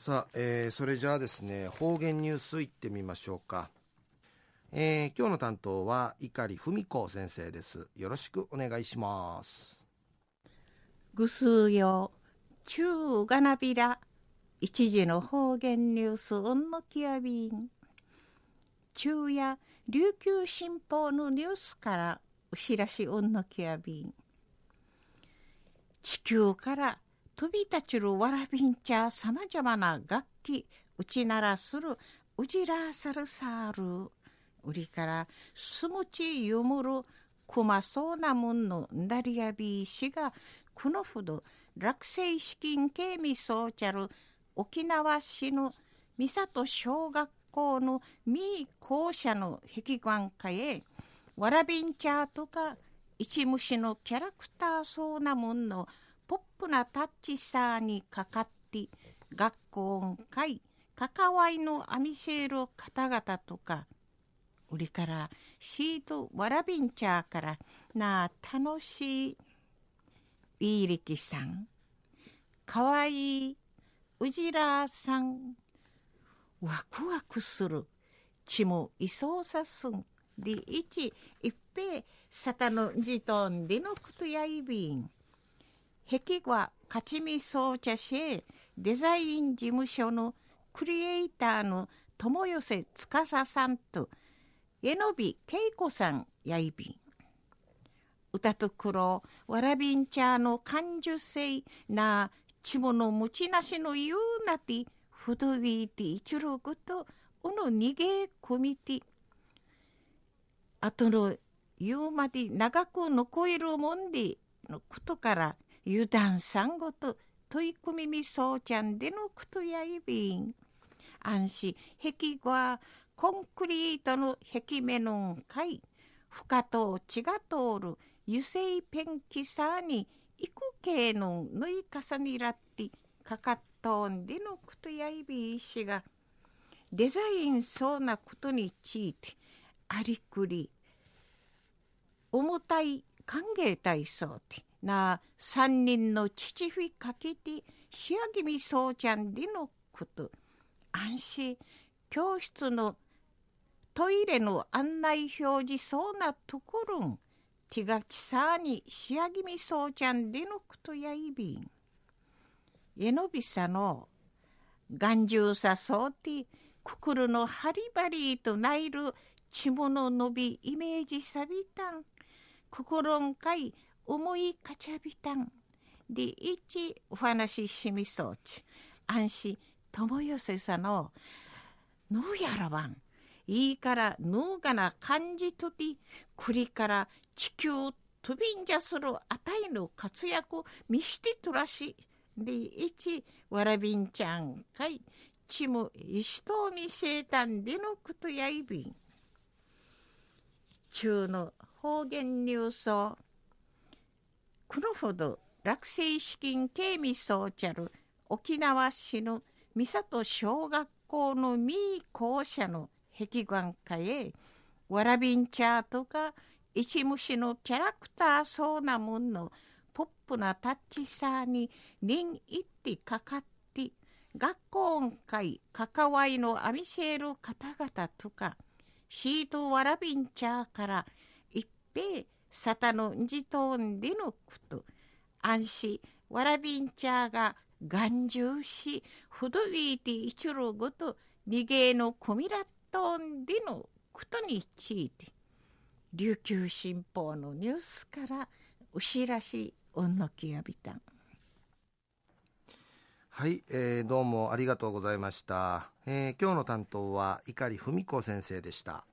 さあ、えー、それじゃあですね方言ニュースいってみましょうか、えー、今日の担当は碇文子先生です。よろしくお願いします。ぐすよ中がなびら一時の方言ニュースうんのきやびん。中や琉球新報のニュースからうしらしうんのきやびん。地球から飛び立ちるわらびんちゃさまざまな楽器打ち鳴らするうじらさるさる売りからすむちゆむるくまそうなもんのんだりやびいしがこのほど落成資金系みそうちゃる沖縄市の三郷小学校のみー校舎の壁画家へわらびんちゃとか一虫のキャラクターそうなもんのポップなタッチさにかかって学校会関わいのアミシェル方々とか売りからシートわらびんちゃーからなあ楽しいいいりきさんかわいいうじらさんワクワクするちもいそうさすん。でいちいっぺいさたのじとんでのくとやいびん。壁画勝ちみそうちゃしデザイン事務所のクリエイターの友寄司さんとえのびけいこさんやいびん。歌と黒わらびんちゃの感受性なちもの持ちなしの言うなてふどびて一路ぐとおの逃げ込みて。あとの言うまで長く残えるもんでのことから油断さんごと取り組みみそうちゃんでのくとやいびん。安心。壁画コンクリートの壁面のんかい深と血が通る。油性ペンキさに幾系の縫い重ねらってかかっとんでのくとやいびいしがデザインそうなことについてありくり。重たい歓迎体操って。な三人の父ふかけて仕上げみそうちゃんでのこと。安心。教室のトイレの案内表示そうなところん。手がちさに仕上げみそうちゃんでのことやいびん。えのびさの頑丈さそうてくくるのハリバリとないる血もの伸びイメージさびたん。心んかい思いかちゃびたん。でいちお話ししみそうち。安心。友寄せさののやらばん。いいからぬうがな感じとて栗から地球飛びんじゃするあたいの活躍見してとらし。でいちわらびんちゃんかい。ちもいしとみせたんでのことやいびん。中の方言ニュースをこのほど落成資金警備総ちゃる沖縄市の三郷小学校のミー校舎の壁画家へわらびんちゃとか一虫のキャラクターそうなもんのポップなタッチさに人いってかかって学校会関わりのアミシェル方々とかシートわらびんちゃから一平沙汰のんじとんでのこと安心。わらびんちゃが頑丈しふどびいて一路ごと逃げのこみらとんでのことについて。琉球新報のニュースからうしらしおんのきやびた。んはい、えー、どうもありがとうございました、えー、今日の担当は碇文子先生でした。